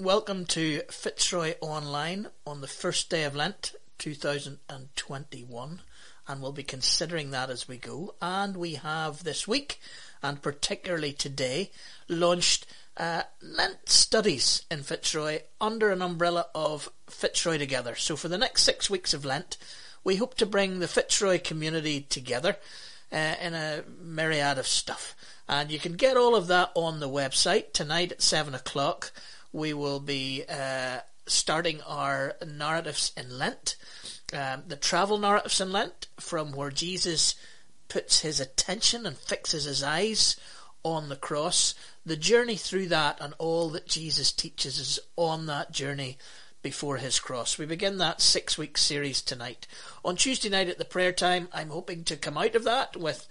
Welcome to Fitzroy Online on the first day of Lent 2021 and we'll be considering that as we go and we have this week and particularly today launched uh, Lent studies in Fitzroy under an umbrella of Fitzroy Together. So for the next six weeks of Lent we hope to bring the Fitzroy community together uh, in a myriad of stuff. And you can get all of that on the website tonight at 7 o'clock. We will be uh, starting our narratives in Lent, um, the travel narratives in Lent, from where Jesus puts his attention and fixes his eyes on the cross. The journey through that and all that Jesus teaches is on that journey before his cross. We begin that six week series tonight. On Tuesday night at the prayer time, I'm hoping to come out of that with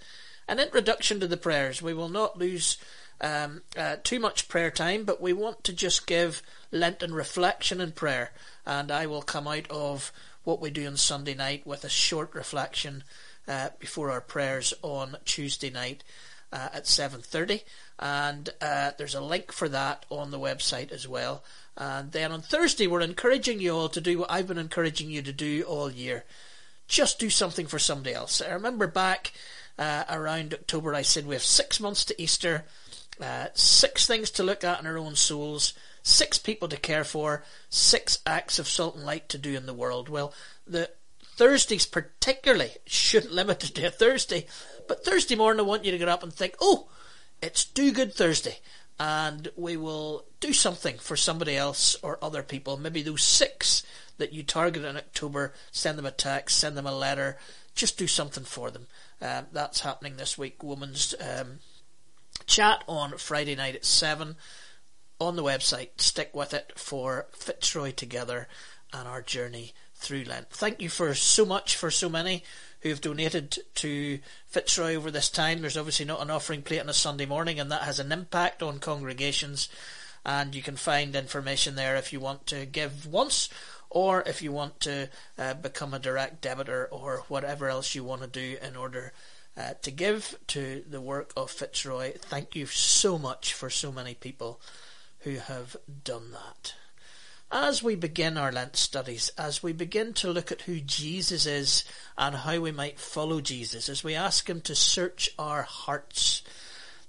an introduction to the prayers. We will not lose um, uh, too much prayer time, but we want to just give Lenten reflection and prayer. And I will come out of what we do on Sunday night with a short reflection uh, before our prayers on Tuesday night uh, at 7.30 and uh, there's a link for that on the website as well. And then on Thursday we're encouraging you all to do what I've been encouraging you to do all year. Just do something for somebody else. I remember back uh, around October I said we have six months to Easter uh, six things to look at in our own souls six people to care for six acts of salt and light to do in the world well the Thursdays particularly shouldn't limit it to a Thursday but Thursday morning, I want you to get up and think, oh, it's Do Good Thursday. And we will do something for somebody else or other people. Maybe those six that you target in October, send them a text, send them a letter, just do something for them. Um, that's happening this week. Women's um, chat on Friday night at 7 on the website. Stick with it for Fitzroy Together and our journey through Lent. Thank you for so much for so many who have donated to Fitzroy over this time. There's obviously not an offering plate on a Sunday morning, and that has an impact on congregations. And you can find information there if you want to give once or if you want to uh, become a direct debitor or whatever else you want to do in order uh, to give to the work of Fitzroy. Thank you so much for so many people who have done that as we begin our Lent studies, as we begin to look at who Jesus is and how we might follow Jesus, as we ask Him to search our hearts,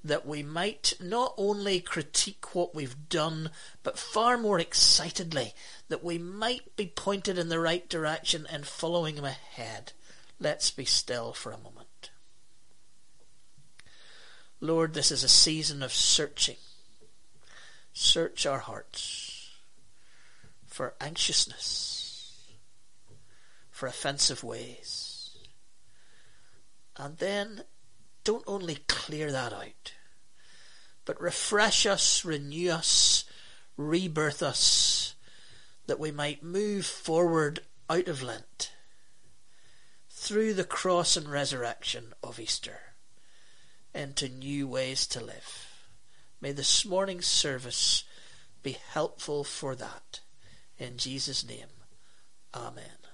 that we might not only critique what we've done, but far more excitedly, that we might be pointed in the right direction and following Him ahead. Let's be still for a moment. Lord, this is a season of searching. Search our hearts for anxiousness, for offensive ways. And then don't only clear that out, but refresh us, renew us, rebirth us, that we might move forward out of Lent through the cross and resurrection of Easter into new ways to live. May this morning's service be helpful for that. In Jesus' name, Amen.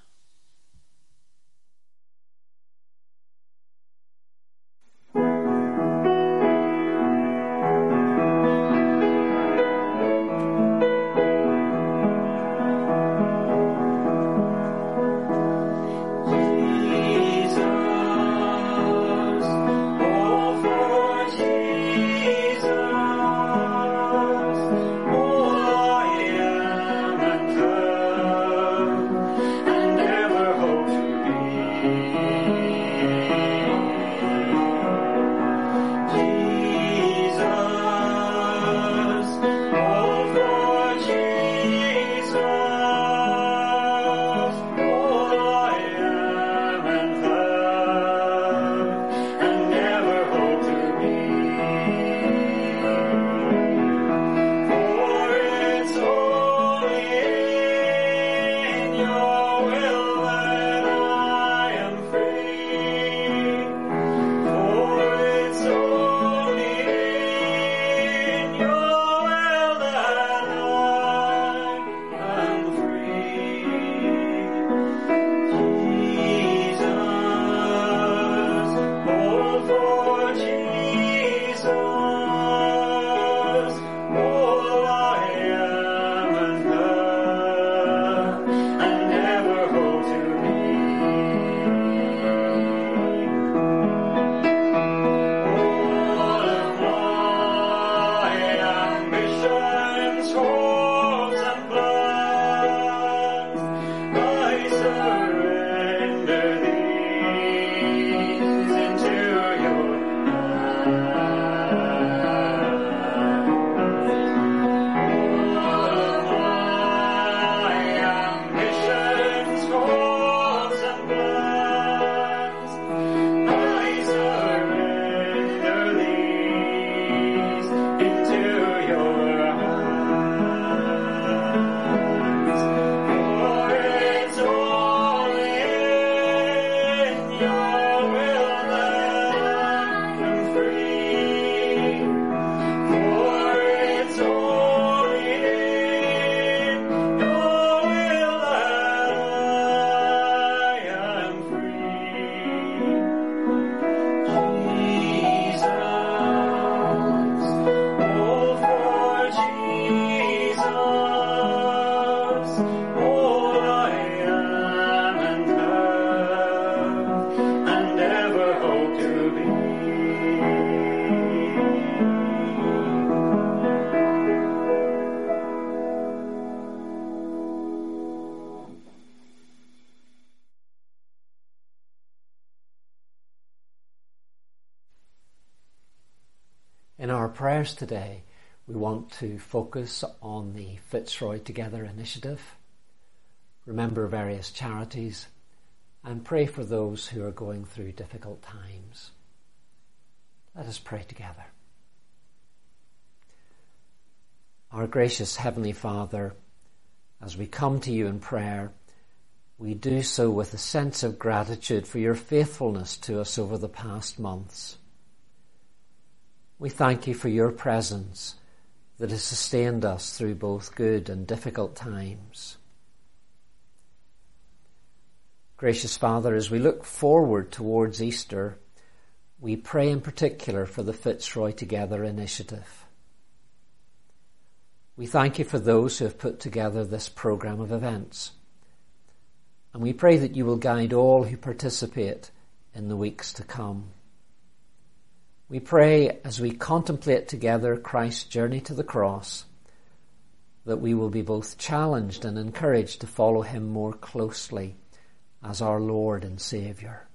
Prayers today, we want to focus on the Fitzroy Together initiative, remember various charities, and pray for those who are going through difficult times. Let us pray together. Our gracious Heavenly Father, as we come to you in prayer, we do so with a sense of gratitude for your faithfulness to us over the past months. We thank you for your presence that has sustained us through both good and difficult times. Gracious Father, as we look forward towards Easter, we pray in particular for the Fitzroy Together initiative. We thank you for those who have put together this program of events. And we pray that you will guide all who participate in the weeks to come. We pray as we contemplate together Christ's journey to the cross that we will be both challenged and encouraged to follow him more closely as our Lord and Saviour.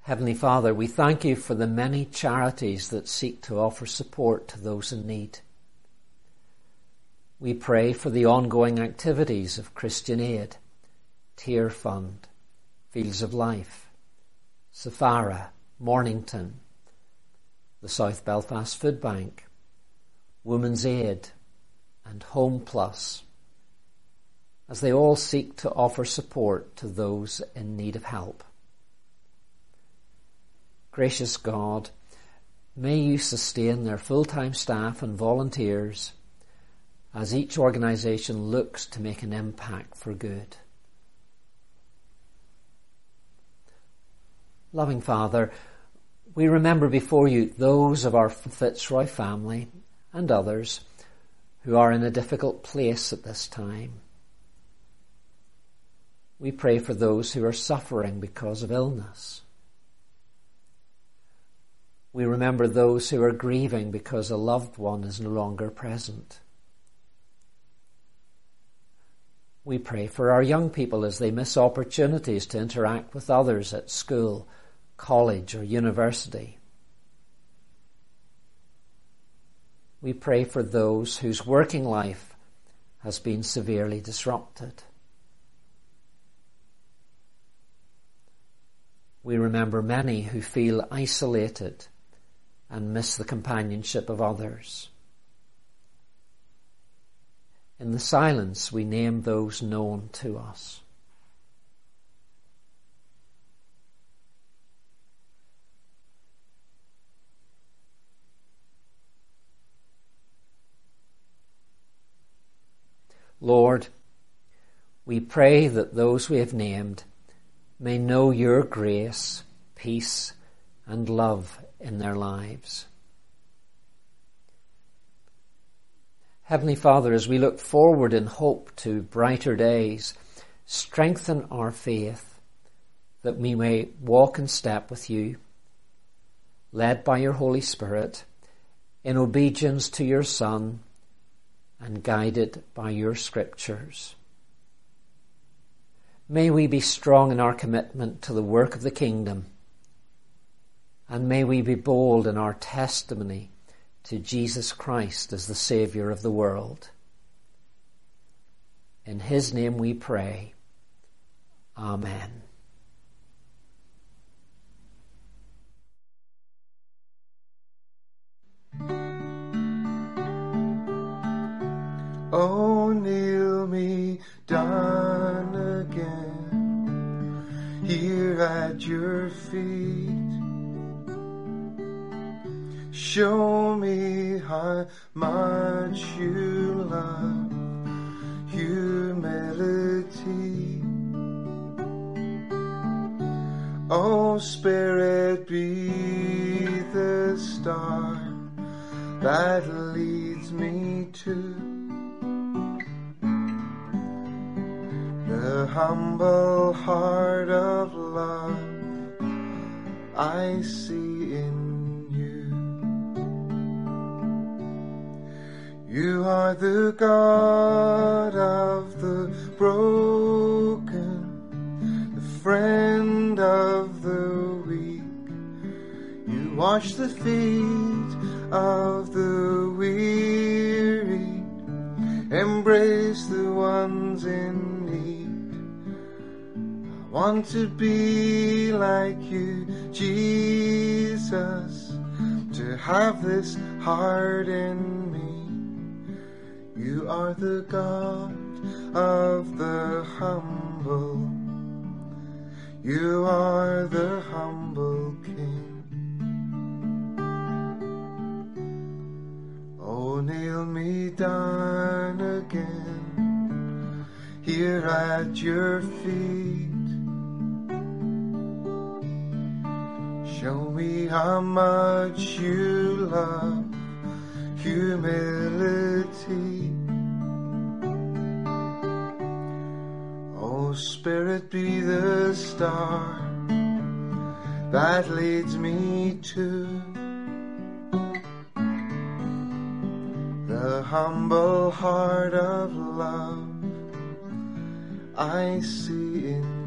Heavenly Father, we thank you for the many charities that seek to offer support to those in need. We pray for the ongoing activities of Christian Aid, Tearfund, Fields of Life, Safara, Mornington, the South Belfast Food Bank, Women's Aid, and Home Plus, as they all seek to offer support to those in need of help. Gracious God, may you sustain their full-time staff and volunteers as each organisation looks to make an impact for good. Loving Father, we remember before you those of our Fitzroy family and others who are in a difficult place at this time. We pray for those who are suffering because of illness. We remember those who are grieving because a loved one is no longer present. We pray for our young people as they miss opportunities to interact with others at school, college, or university. We pray for those whose working life has been severely disrupted. We remember many who feel isolated and miss the companionship of others. In the silence, we name those known to us. Lord, we pray that those we have named may know your grace, peace, and love in their lives. Heavenly Father, as we look forward in hope to brighter days, strengthen our faith that we may walk in step with you, led by your Holy Spirit, in obedience to your Son, and guided by your scriptures. May we be strong in our commitment to the work of the kingdom and may we be bold in our testimony to Jesus Christ as the Saviour of the world. In His name we pray. Amen. Oh, kneel me down again here at your feet. Show me how much you love humility. Oh, Spirit, be the star that leads me to the humble heart of love I see in You You are the God of the broken, the friend of the weak. You wash the feet of the weary, embrace the ones in want to be like you, Jesus, to have this heart in me. You are the God of the humble. You are the humble King. Oh, nail me down again here at your feet. Show me how much you love humility. Oh, Spirit, be the star that leads me to the humble heart of love I see in you.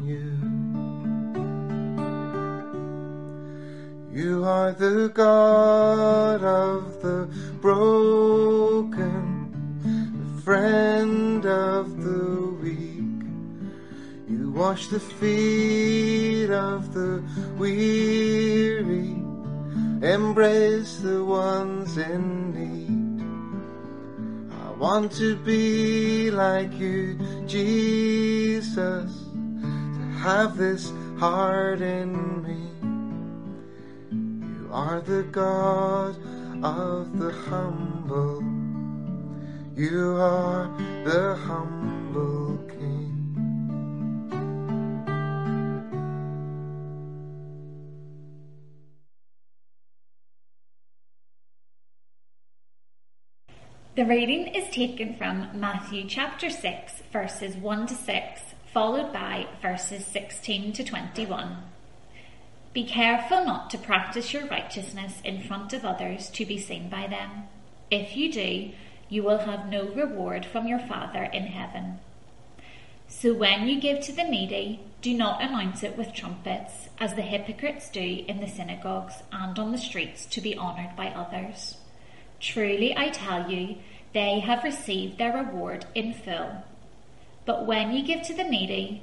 You are the God of the broken, the friend of the weak. You wash the feet of the weary, embrace the ones in need. I want to be like you, Jesus, to have this heart in me. You are the God of the humble. You are the humble King. The reading is taken from Matthew chapter 6, verses 1 to 6, followed by verses 16 to 21. Be careful not to practice your righteousness in front of others to be seen by them. If you do, you will have no reward from your Father in heaven. So when you give to the needy, do not announce it with trumpets, as the hypocrites do in the synagogues and on the streets to be honoured by others. Truly I tell you, they have received their reward in full. But when you give to the needy,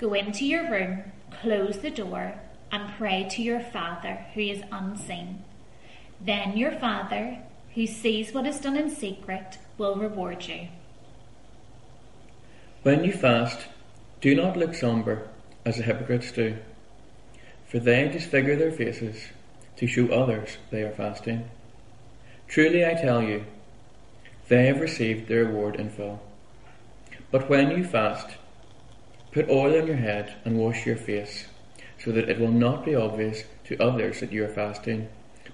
go into your room, close the door, and pray to your Father who is unseen. Then your Father, who sees what is done in secret, will reward you. When you fast, do not look sombre as the hypocrites do, for they disfigure their faces to show others they are fasting. Truly I tell you, they have received their reward in full. But when you fast, put oil on your head and wash your face, so that it will not be obvious to others that you are fasting,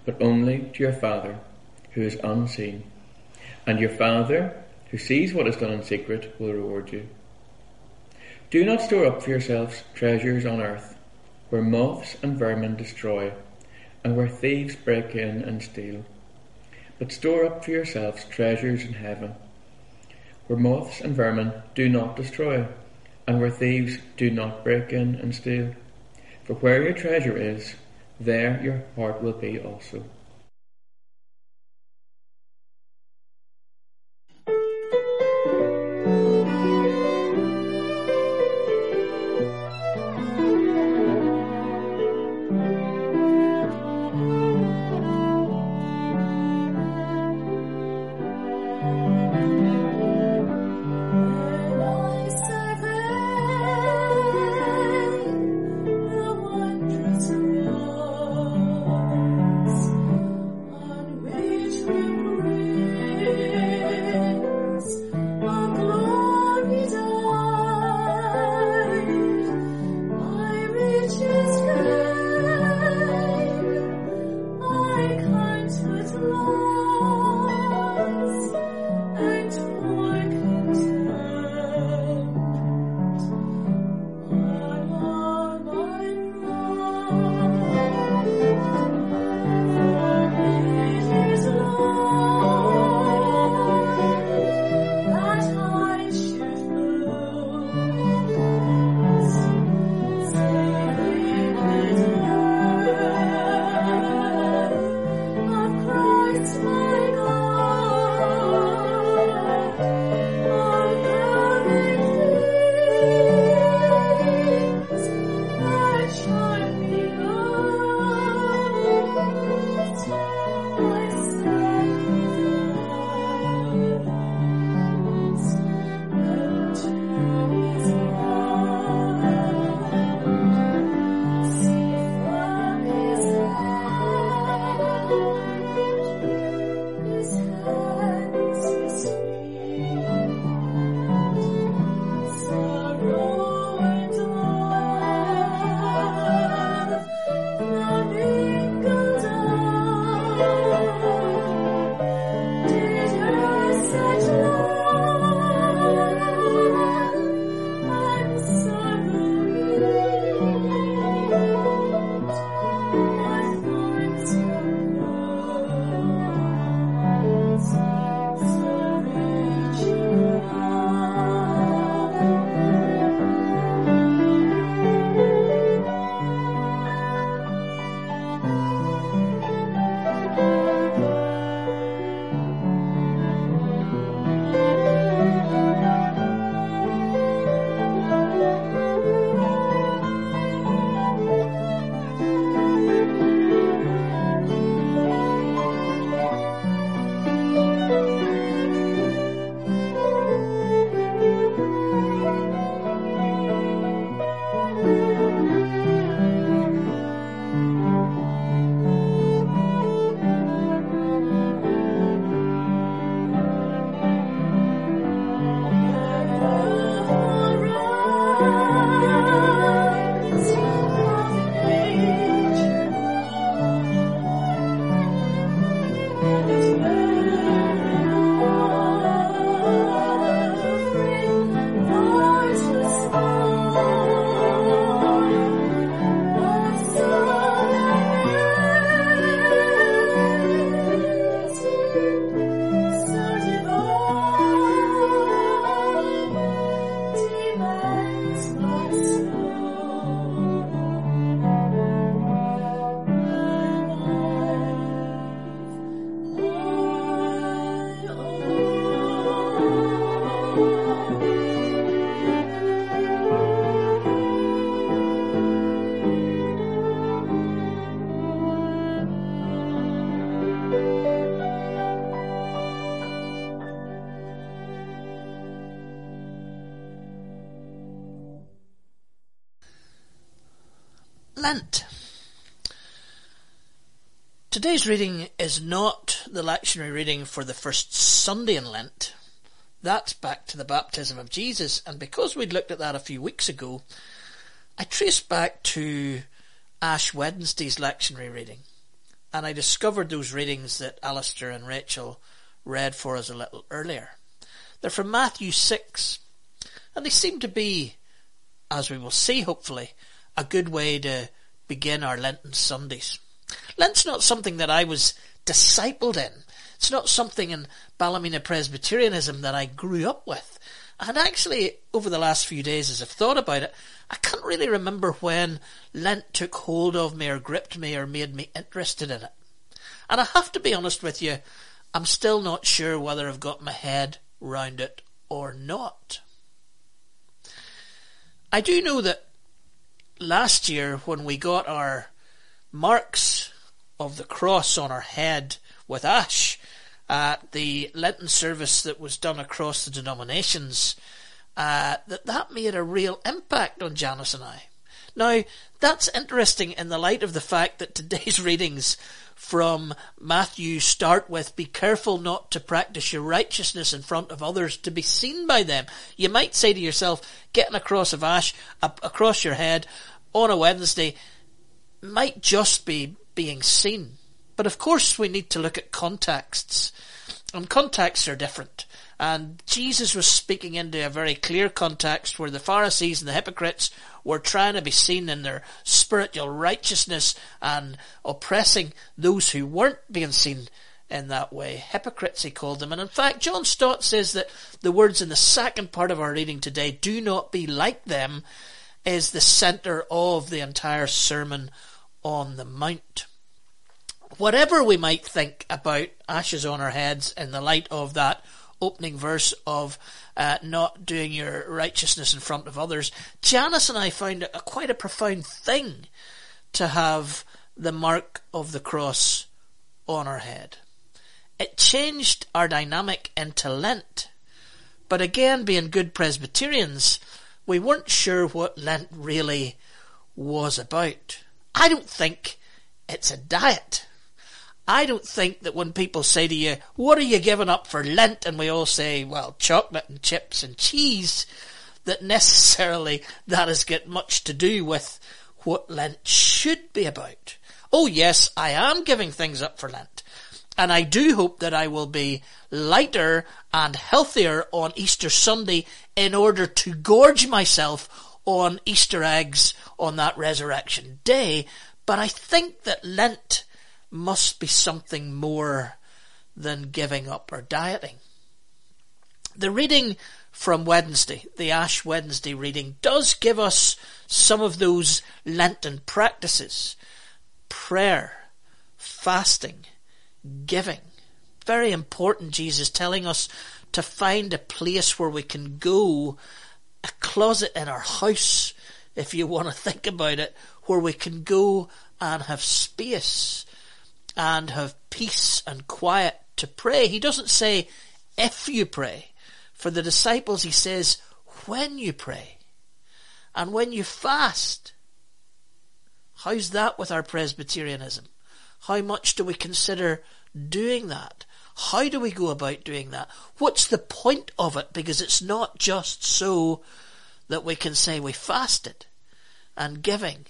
but only to your Father who is unseen. And your Father, who sees what is done in secret, will reward you. Do not store up for yourselves treasures on earth, where moths and vermin destroy, and where thieves break in and steal but store up for yourselves treasures in heaven, where moths and vermin do not destroy, and where thieves do not break in and steal. For where your treasure is, there your heart will be also. Lent. Today's reading is not the lectionary reading for the first Sunday in Lent. That's back to the baptism of Jesus, and because we'd looked at that a few weeks ago, I traced back to Ash Wednesday's lectionary reading, and I discovered those readings that Alistair and Rachel read for us a little earlier. They're from Matthew 6, and they seem to be, as we will see hopefully, a good way to begin our Lenten Sundays. Lent's not something that I was discipled in. It's not something in Ballymena Presbyterianism that I grew up with. And actually, over the last few days, as I've thought about it, I can't really remember when Lent took hold of me or gripped me or made me interested in it. And I have to be honest with you, I'm still not sure whether I've got my head round it or not. I do know that last year when we got our marks of the cross on our head with ash at the Lenten service that was done across the denominations, uh, that that made a real impact on Janice and I. Now, that's interesting in the light of the fact that today's readings from Matthew start with be careful not to practice your righteousness in front of others to be seen by them. You might say to yourself, getting a cross of ash across your head on a Wednesday might just be being seen. But of course we need to look at contexts. And contexts are different. And Jesus was speaking into a very clear context where the Pharisees and the hypocrites were trying to be seen in their spiritual righteousness and oppressing those who weren't being seen in that way. Hypocrites, he called them. And in fact, John Stott says that the words in the second part of our reading today, do not be like them, is the centre of the entire Sermon on the Mount whatever we might think about ashes on our heads in the light of that opening verse of uh, not doing your righteousness in front of others, Janice and I found it a, quite a profound thing to have the mark of the cross on our head. It changed our dynamic into Lent. But again, being good Presbyterians, we weren't sure what Lent really was about. I don't think it's a diet. I don't think that when people say to you, what are you giving up for Lent? And we all say, well, chocolate and chips and cheese, that necessarily that has got much to do with what Lent should be about. Oh yes, I am giving things up for Lent. And I do hope that I will be lighter and healthier on Easter Sunday in order to gorge myself on Easter eggs on that resurrection day. But I think that Lent must be something more than giving up or dieting. The reading from Wednesday, the Ash Wednesday reading, does give us some of those Lenten practices. Prayer, fasting, giving. Very important, Jesus telling us to find a place where we can go, a closet in our house, if you want to think about it, where we can go and have space and have peace and quiet to pray. He doesn't say if you pray. For the disciples, he says when you pray and when you fast. How's that with our Presbyterianism? How much do we consider doing that? How do we go about doing that? What's the point of it? Because it's not just so that we can say we fasted and giving.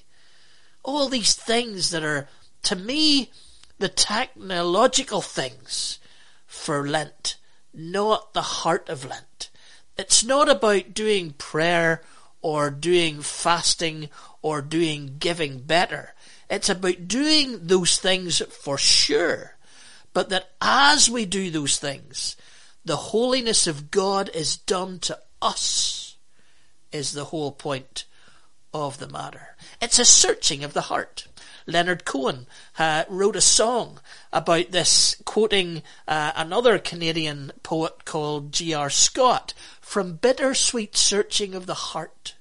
All these things that are, to me, the technological things for Lent, not the heart of Lent. It's not about doing prayer or doing fasting or doing giving better. It's about doing those things for sure. But that as we do those things, the holiness of God is done to us, is the whole point of the matter. It's a searching of the heart. Leonard Cohen uh, wrote a song about this, quoting uh, another Canadian poet called G.R. Scott, from bittersweet searching of the heart,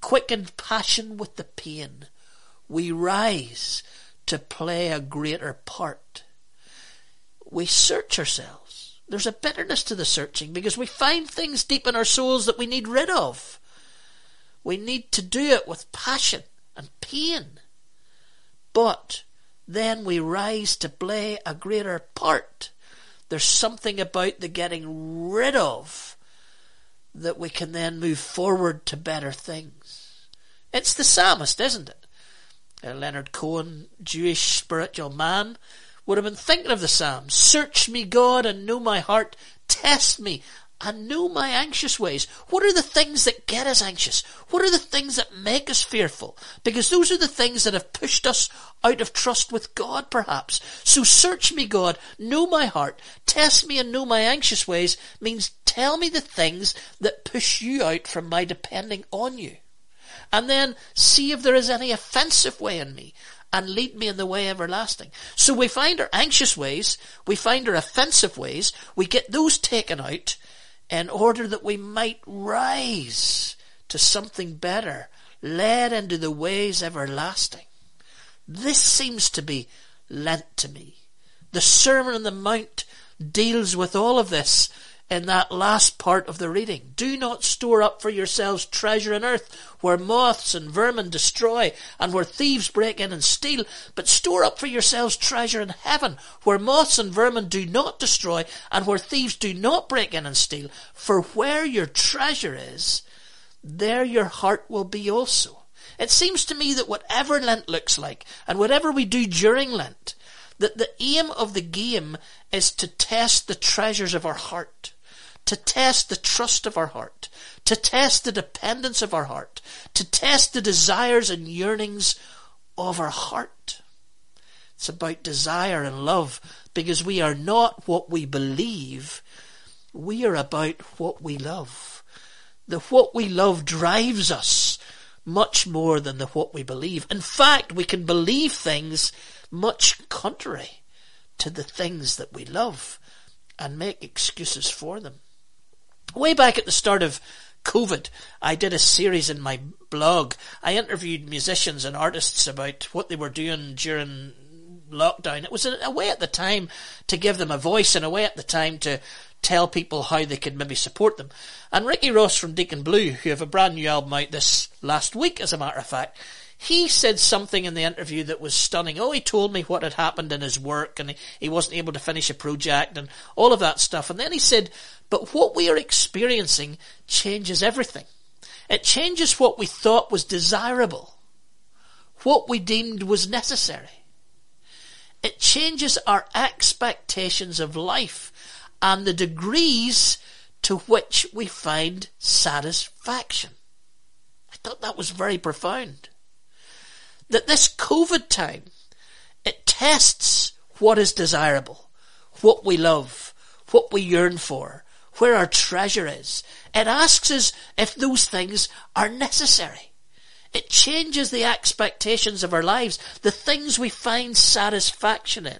quickened passion with the pain, we rise to play a greater part. We search ourselves. There's a bitterness to the searching because we find things deep in our souls that we need rid of. We need to do it with passion and pain. But then we rise to play a greater part. There's something about the getting rid of that we can then move forward to better things. It's the psalmist, isn't it? Uh, Leonard Cohen, Jewish spiritual man, would have been thinking of the Psalms. Search me, God, and know my heart. Test me and know my anxious ways. What are the things that get us anxious? What are the things that make us fearful? Because those are the things that have pushed us out of trust with God, perhaps. So search me, God, know my heart, test me and know my anxious ways means tell me the things that push you out from my depending on you and then see if there is any offensive way in me and lead me in the way everlasting. So we find our anxious ways, we find our offensive ways, we get those taken out in order that we might rise to something better, led into the ways everlasting. This seems to be Lent to me. The Sermon on the Mount deals with all of this in that last part of the reading. Do not store up for yourselves treasure on earth, where moths and vermin destroy, and where thieves break in and steal, but store up for yourselves treasure in heaven, where moths and vermin do not destroy, and where thieves do not break in and steal. For where your treasure is, there your heart will be also. It seems to me that whatever Lent looks like, and whatever we do during Lent, that the aim of the game is to test the treasures of our heart to test the trust of our heart, to test the dependence of our heart, to test the desires and yearnings of our heart. It's about desire and love because we are not what we believe, we are about what we love. The what we love drives us much more than the what we believe. In fact, we can believe things much contrary to the things that we love and make excuses for them. Way back at the start of COVID, I did a series in my blog. I interviewed musicians and artists about what they were doing during lockdown. It was a, way at the time to give them a voice and a way at the time to tell people how they could maybe support them. And Ricky Ross from Deacon Blue, who have a brand new album out this last week, as a matter of fact, he said something in the interview that was stunning. Oh, he told me what had happened in his work and he, he wasn't able to finish a project and all of that stuff. And then he said, but what we are experiencing changes everything. It changes what we thought was desirable, what we deemed was necessary. It changes our expectations of life and the degrees to which we find satisfaction. I thought that was very profound that this COVID time, it tests what is desirable, what we love, what we yearn for, where our treasure is. It asks us if those things are necessary. It changes the expectations of our lives, the things we find satisfaction in.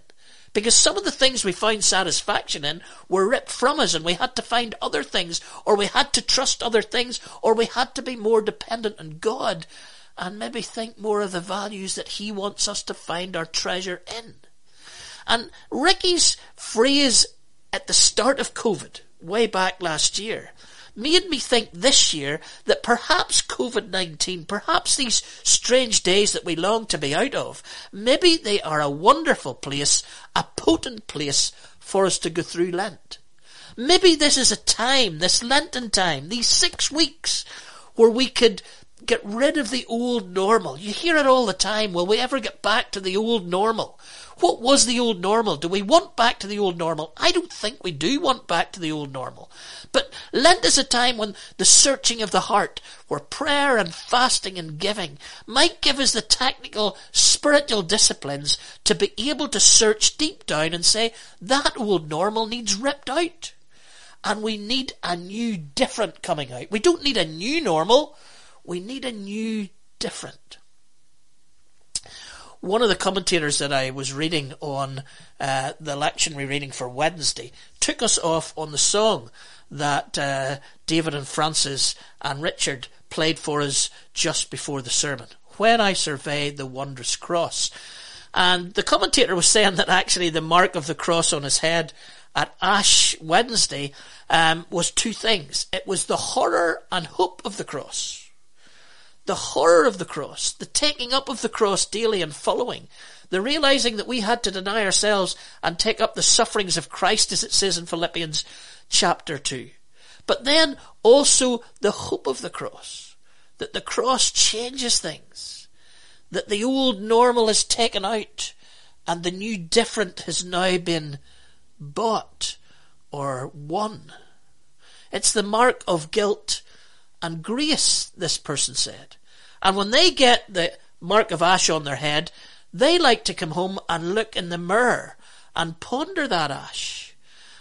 Because some of the things we found satisfaction in were ripped from us and we had to find other things, or we had to trust other things, or we had to be more dependent on God and maybe think more of the values that he wants us to find our treasure in. And Ricky's phrase at the start of COVID, way back last year, made me think this year that perhaps COVID-19, perhaps these strange days that we long to be out of, maybe they are a wonderful place, a potent place for us to go through Lent. Maybe this is a time, this Lenten time, these six weeks, where we could get rid of the old normal. You hear it all the time. Will we ever get back to the old normal? What was the old normal? Do we want back to the old normal? I don't think we do want back to the old normal. But Lent is a time when the searching of the heart, where prayer and fasting and giving might give us the technical spiritual disciplines to be able to search deep down and say, that old normal needs ripped out. And we need a new different coming out. We don't need a new normal. We need a new different. One of the commentators that I was reading on uh, the lectionary reading for Wednesday took us off on the song that uh, David and Francis and Richard played for us just before the sermon. When I surveyed the wondrous cross. And the commentator was saying that actually the mark of the cross on his head at Ash Wednesday um, was two things. It was the horror and hope of the cross. The horror of the cross, the taking up of the cross daily and following, the realizing that we had to deny ourselves and take up the sufferings of Christ as it says in Philippians chapter 2. But then also the hope of the cross, that the cross changes things, that the old normal is taken out and the new different has now been bought or won. It's the mark of guilt and grace, this person said. And when they get the mark of ash on their head, they like to come home and look in the mirror and ponder that ash.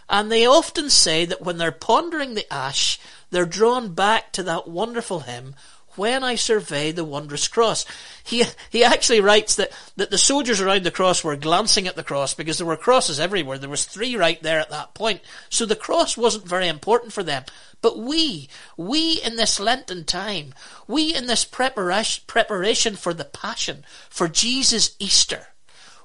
And they often say that when they're pondering the ash, they're drawn back to that wonderful hymn, when I survey the wondrous cross. He, he actually writes that, that the soldiers around the cross were glancing at the cross because there were crosses everywhere. There was three right there at that point. So the cross wasn't very important for them. But we, we in this Lenten time, we in this preparation, preparation for the Passion, for Jesus' Easter,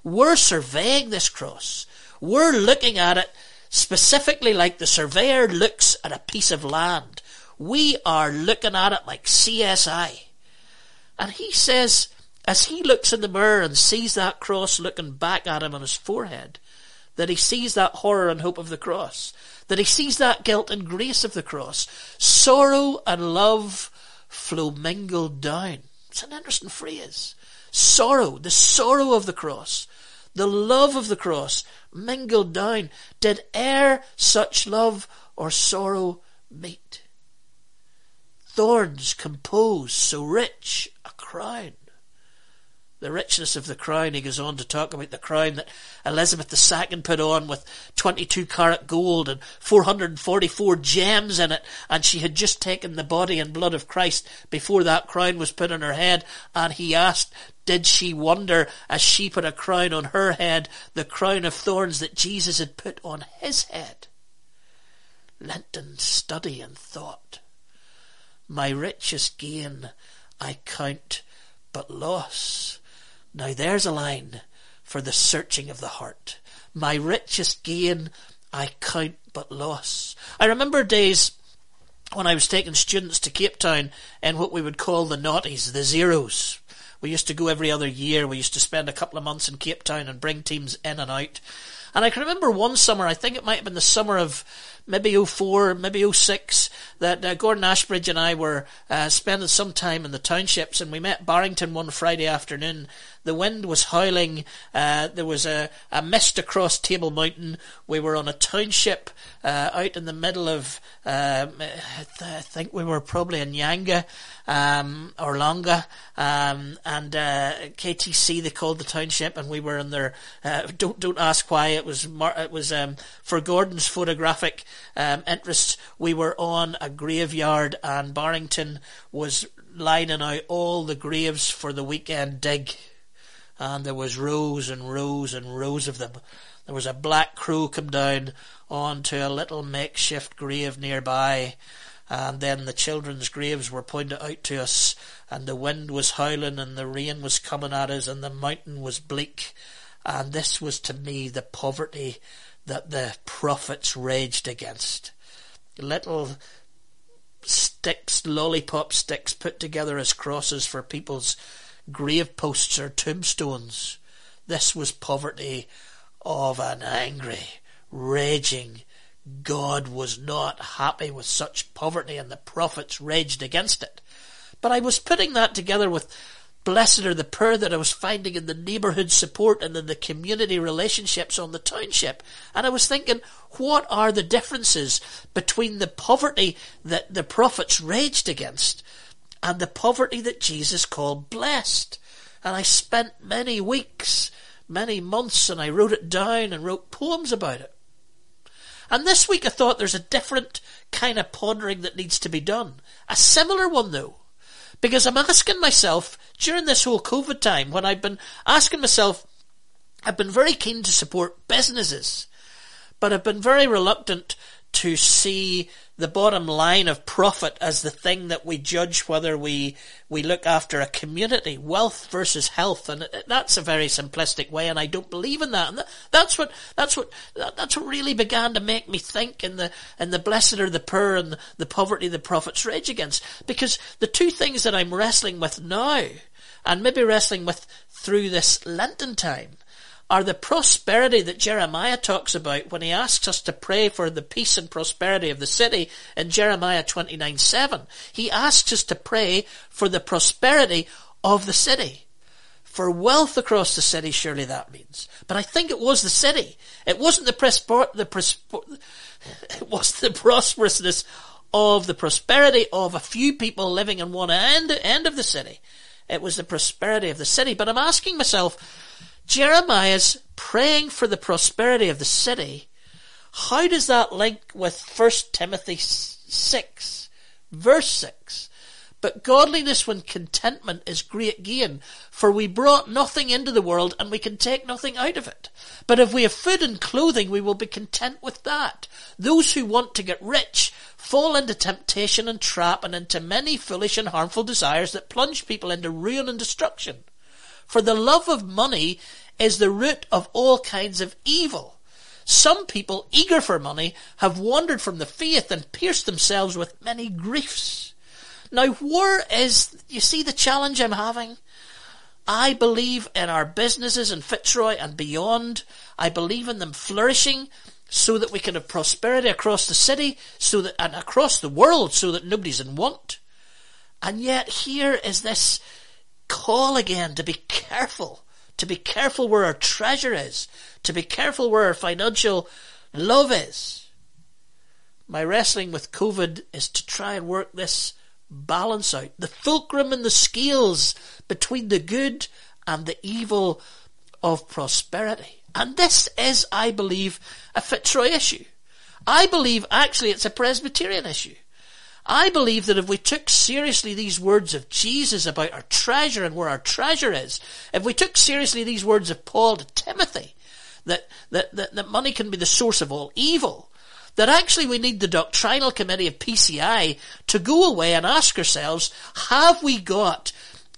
we're surveying this cross. We're looking at it specifically like the surveyor looks at a piece of land. We are looking at it like CSI. And he says, as he looks in the mirror and sees that cross looking back at him on his forehead, that he sees that horror and hope of the cross, that he sees that guilt and grace of the cross, sorrow and love flow mingled down. It's an interesting phrase. Sorrow, the sorrow of the cross, the love of the cross mingled down. Did e'er such love or sorrow meet? Thorns compose so rich a crown. The richness of the crown, he goes on to talk about the crown that Elizabeth II put on with 22 carat gold and 444 gems in it, and she had just taken the body and blood of Christ before that crown was put on her head, and he asked, did she wonder as she put a crown on her head, the crown of thorns that Jesus had put on his head? Lenten study and thought. My richest gain I count but loss. Now there's a line for the searching of the heart. My richest gain I count but loss. I remember days when I was taking students to Cape Town in what we would call the naughties, the zeros. We used to go every other year. We used to spend a couple of months in Cape Town and bring teams in and out. And I can remember one summer, I think it might have been the summer of maybe 04, maybe 06, that uh, Gordon Ashbridge and I were uh, spending some time in the townships and we met Barrington one Friday afternoon. The wind was howling. Uh, there was a, a mist across Table Mountain. We were on a township uh, out in the middle of, um, I think we were probably in Nyanga um, or Langa, um, and uh, KTC they called the township, and we were in there. Uh, don't don't ask why it was. Mar- it was um, for Gordon's photographic um, interests. We were on a graveyard, and Barrington was lining out all the graves for the weekend dig and there was rows and rows and rows of them. There was a black crow come down onto a little makeshift grave nearby, and then the children's graves were pointed out to us, and the wind was howling, and the rain was coming at us, and the mountain was bleak, and this was to me the poverty that the prophets raged against. Little sticks, lollipop sticks put together as crosses for people's grave posts or tombstones. This was poverty of an angry, raging God was not happy with such poverty and the prophets raged against it. But I was putting that together with blessed are the poor that I was finding in the neighbourhood support and in the community relationships on the township. And I was thinking, what are the differences between the poverty that the prophets raged against and the poverty that Jesus called blessed. And I spent many weeks, many months, and I wrote it down and wrote poems about it. And this week I thought there's a different kind of pondering that needs to be done. A similar one though. Because I'm asking myself during this whole COVID time when I've been asking myself, I've been very keen to support businesses, but I've been very reluctant to see the bottom line of profit as the thing that we judge whether we we look after a community, wealth versus health, and that's a very simplistic way, and I don't believe in that. And that's what that's what that's what really began to make me think in the in the blessed are the poor and the poverty the prophets rage against, because the two things that I'm wrestling with now, and maybe wrestling with through this Lenten time, are the prosperity that Jeremiah talks about when he asks us to pray for the peace and prosperity of the city in Jeremiah 29 7. He asks us to pray for the prosperity of the city. For wealth across the city, surely that means. But I think it was the city. It wasn't the, prosper, the prosper, it was the prosperousness of the prosperity of a few people living in one end, end of the city. It was the prosperity of the city. But I'm asking myself, Jeremiah's praying for the prosperity of the city. How does that link with 1 Timothy 6, verse 6? But godliness when contentment is great gain, for we brought nothing into the world and we can take nothing out of it. But if we have food and clothing, we will be content with that. Those who want to get rich fall into temptation and trap and into many foolish and harmful desires that plunge people into ruin and destruction. For the love of money is the root of all kinds of evil. Some people, eager for money, have wandered from the faith and pierced themselves with many griefs. Now, where is, you see the challenge I'm having? I believe in our businesses in Fitzroy and beyond. I believe in them flourishing so that we can have prosperity across the city, so that, and across the world, so that nobody's in want. And yet here is this call again to be careful, to be careful where our treasure is, to be careful where our financial love is. My wrestling with COVID is to try and work this balance out, the fulcrum and the scales between the good and the evil of prosperity. And this is, I believe, a Fitzroy issue. I believe actually it's a Presbyterian issue. I believe that if we took seriously these words of Jesus about our treasure and where our treasure is, if we took seriously these words of Paul to Timothy, that, that, that, that money can be the source of all evil, that actually we need the doctrinal committee of PCI to go away and ask ourselves, have we got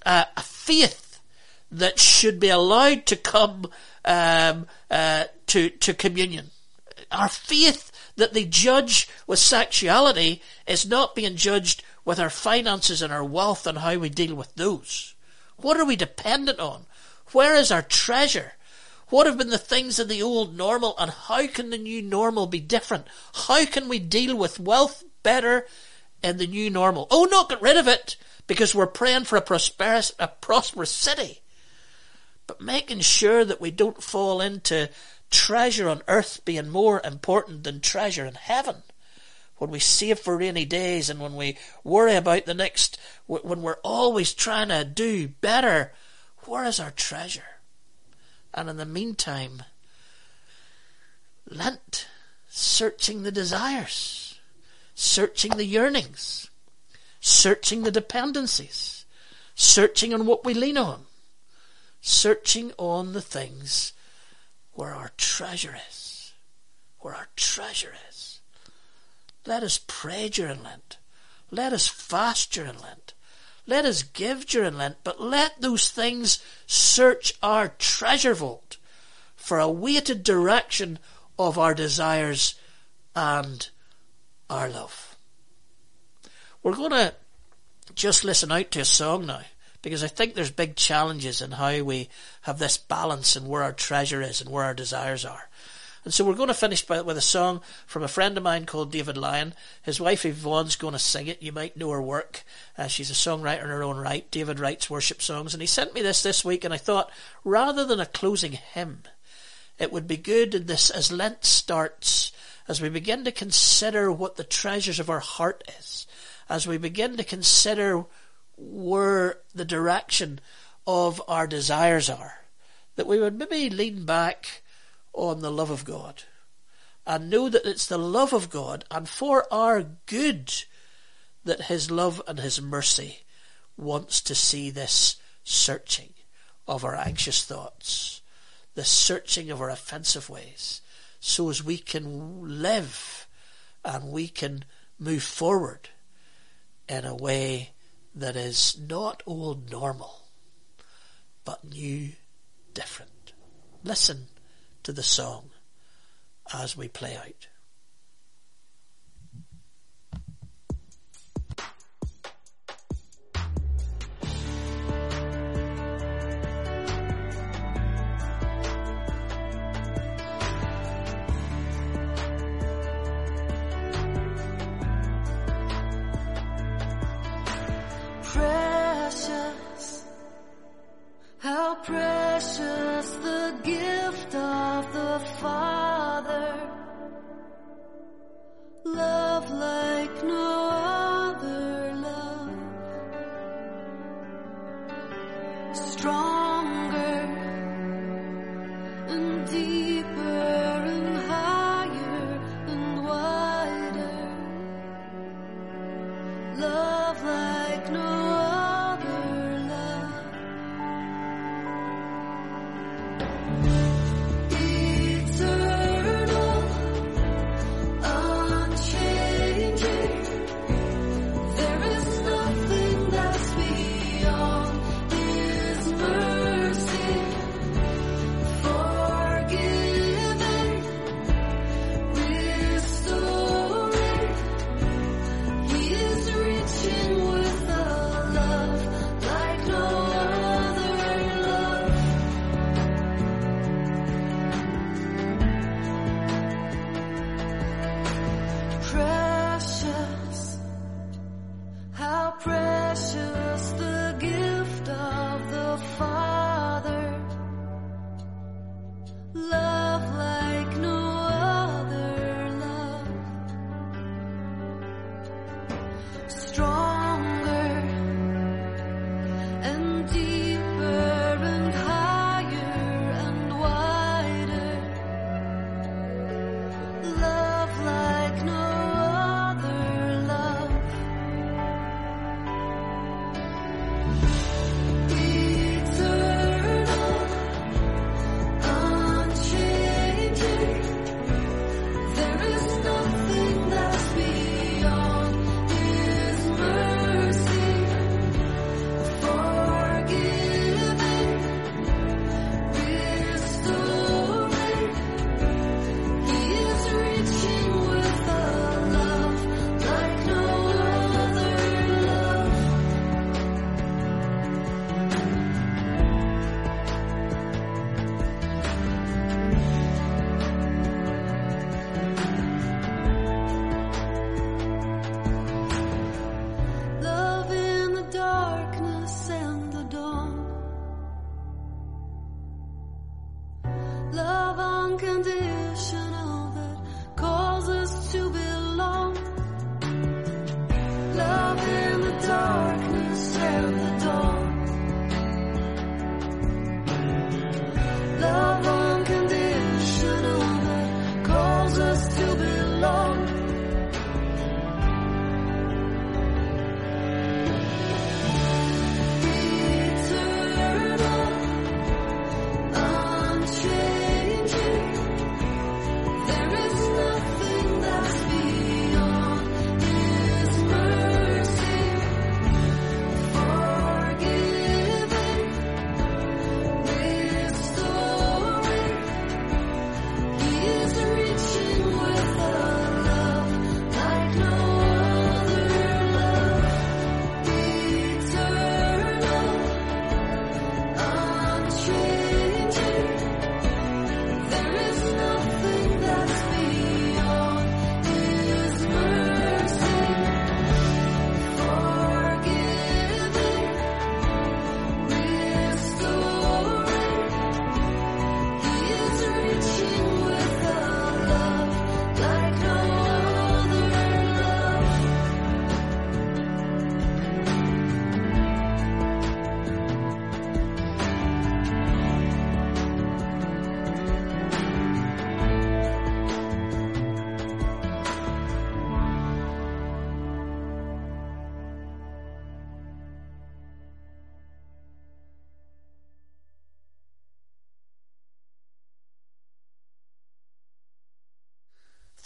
uh, a faith that should be allowed to come um, uh, to to communion? Our faith that they judge with sexuality is not being judged with our finances and our wealth and how we deal with those. What are we dependent on? Where is our treasure? What have been the things of the old normal and how can the new normal be different? How can we deal with wealth better in the new normal? Oh, not get rid of it because we're praying for a prosperous, a prosperous city. But making sure that we don't fall into treasure on earth being more important than treasure in heaven. When we save for rainy days and when we worry about the next, when we're always trying to do better, where is our treasure? And in the meantime, Lent, searching the desires, searching the yearnings, searching the dependencies, searching on what we lean on, searching on the things where our treasure is. Where our treasure is. Let us pray during Lent. Let us fast during Lent. Let us give during Lent, but let those things search our treasure vault for a weighted direction of our desires and our love. We're going to just listen out to a song now because I think there's big challenges in how we have this balance and where our treasure is and where our desires are. And so we're going to finish by, with a song from a friend of mine called David Lyon. His wife Yvonne's going to sing it. You might know her work. Uh, she's a songwriter in her own right. David writes worship songs, and he sent me this this week. And I thought, rather than a closing hymn, it would be good in this as Lent starts, as we begin to consider what the treasures of our heart is, as we begin to consider where the direction of our desires are. That we would maybe lean back on the love of God and know that it's the love of God and for our good that His love and His mercy wants to see this searching of our anxious thoughts, the searching of our offensive ways, so as we can live and we can move forward in a way that is not all normal, but new, different. Listen to the song as we play out.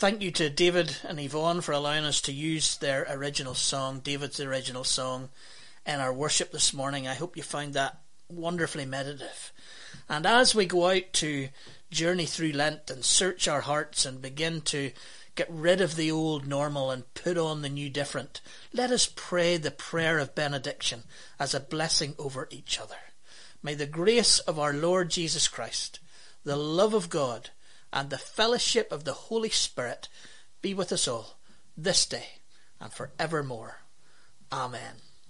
Thank you to David and Yvonne for allowing us to use their original song, David's original song, in our worship this morning. I hope you found that wonderfully meditative. And as we go out to journey through Lent and search our hearts and begin to get rid of the old normal and put on the new different, let us pray the prayer of benediction as a blessing over each other. May the grace of our Lord Jesus Christ, the love of God, and the fellowship of the Holy Spirit be with us all this day and for evermore. Amen.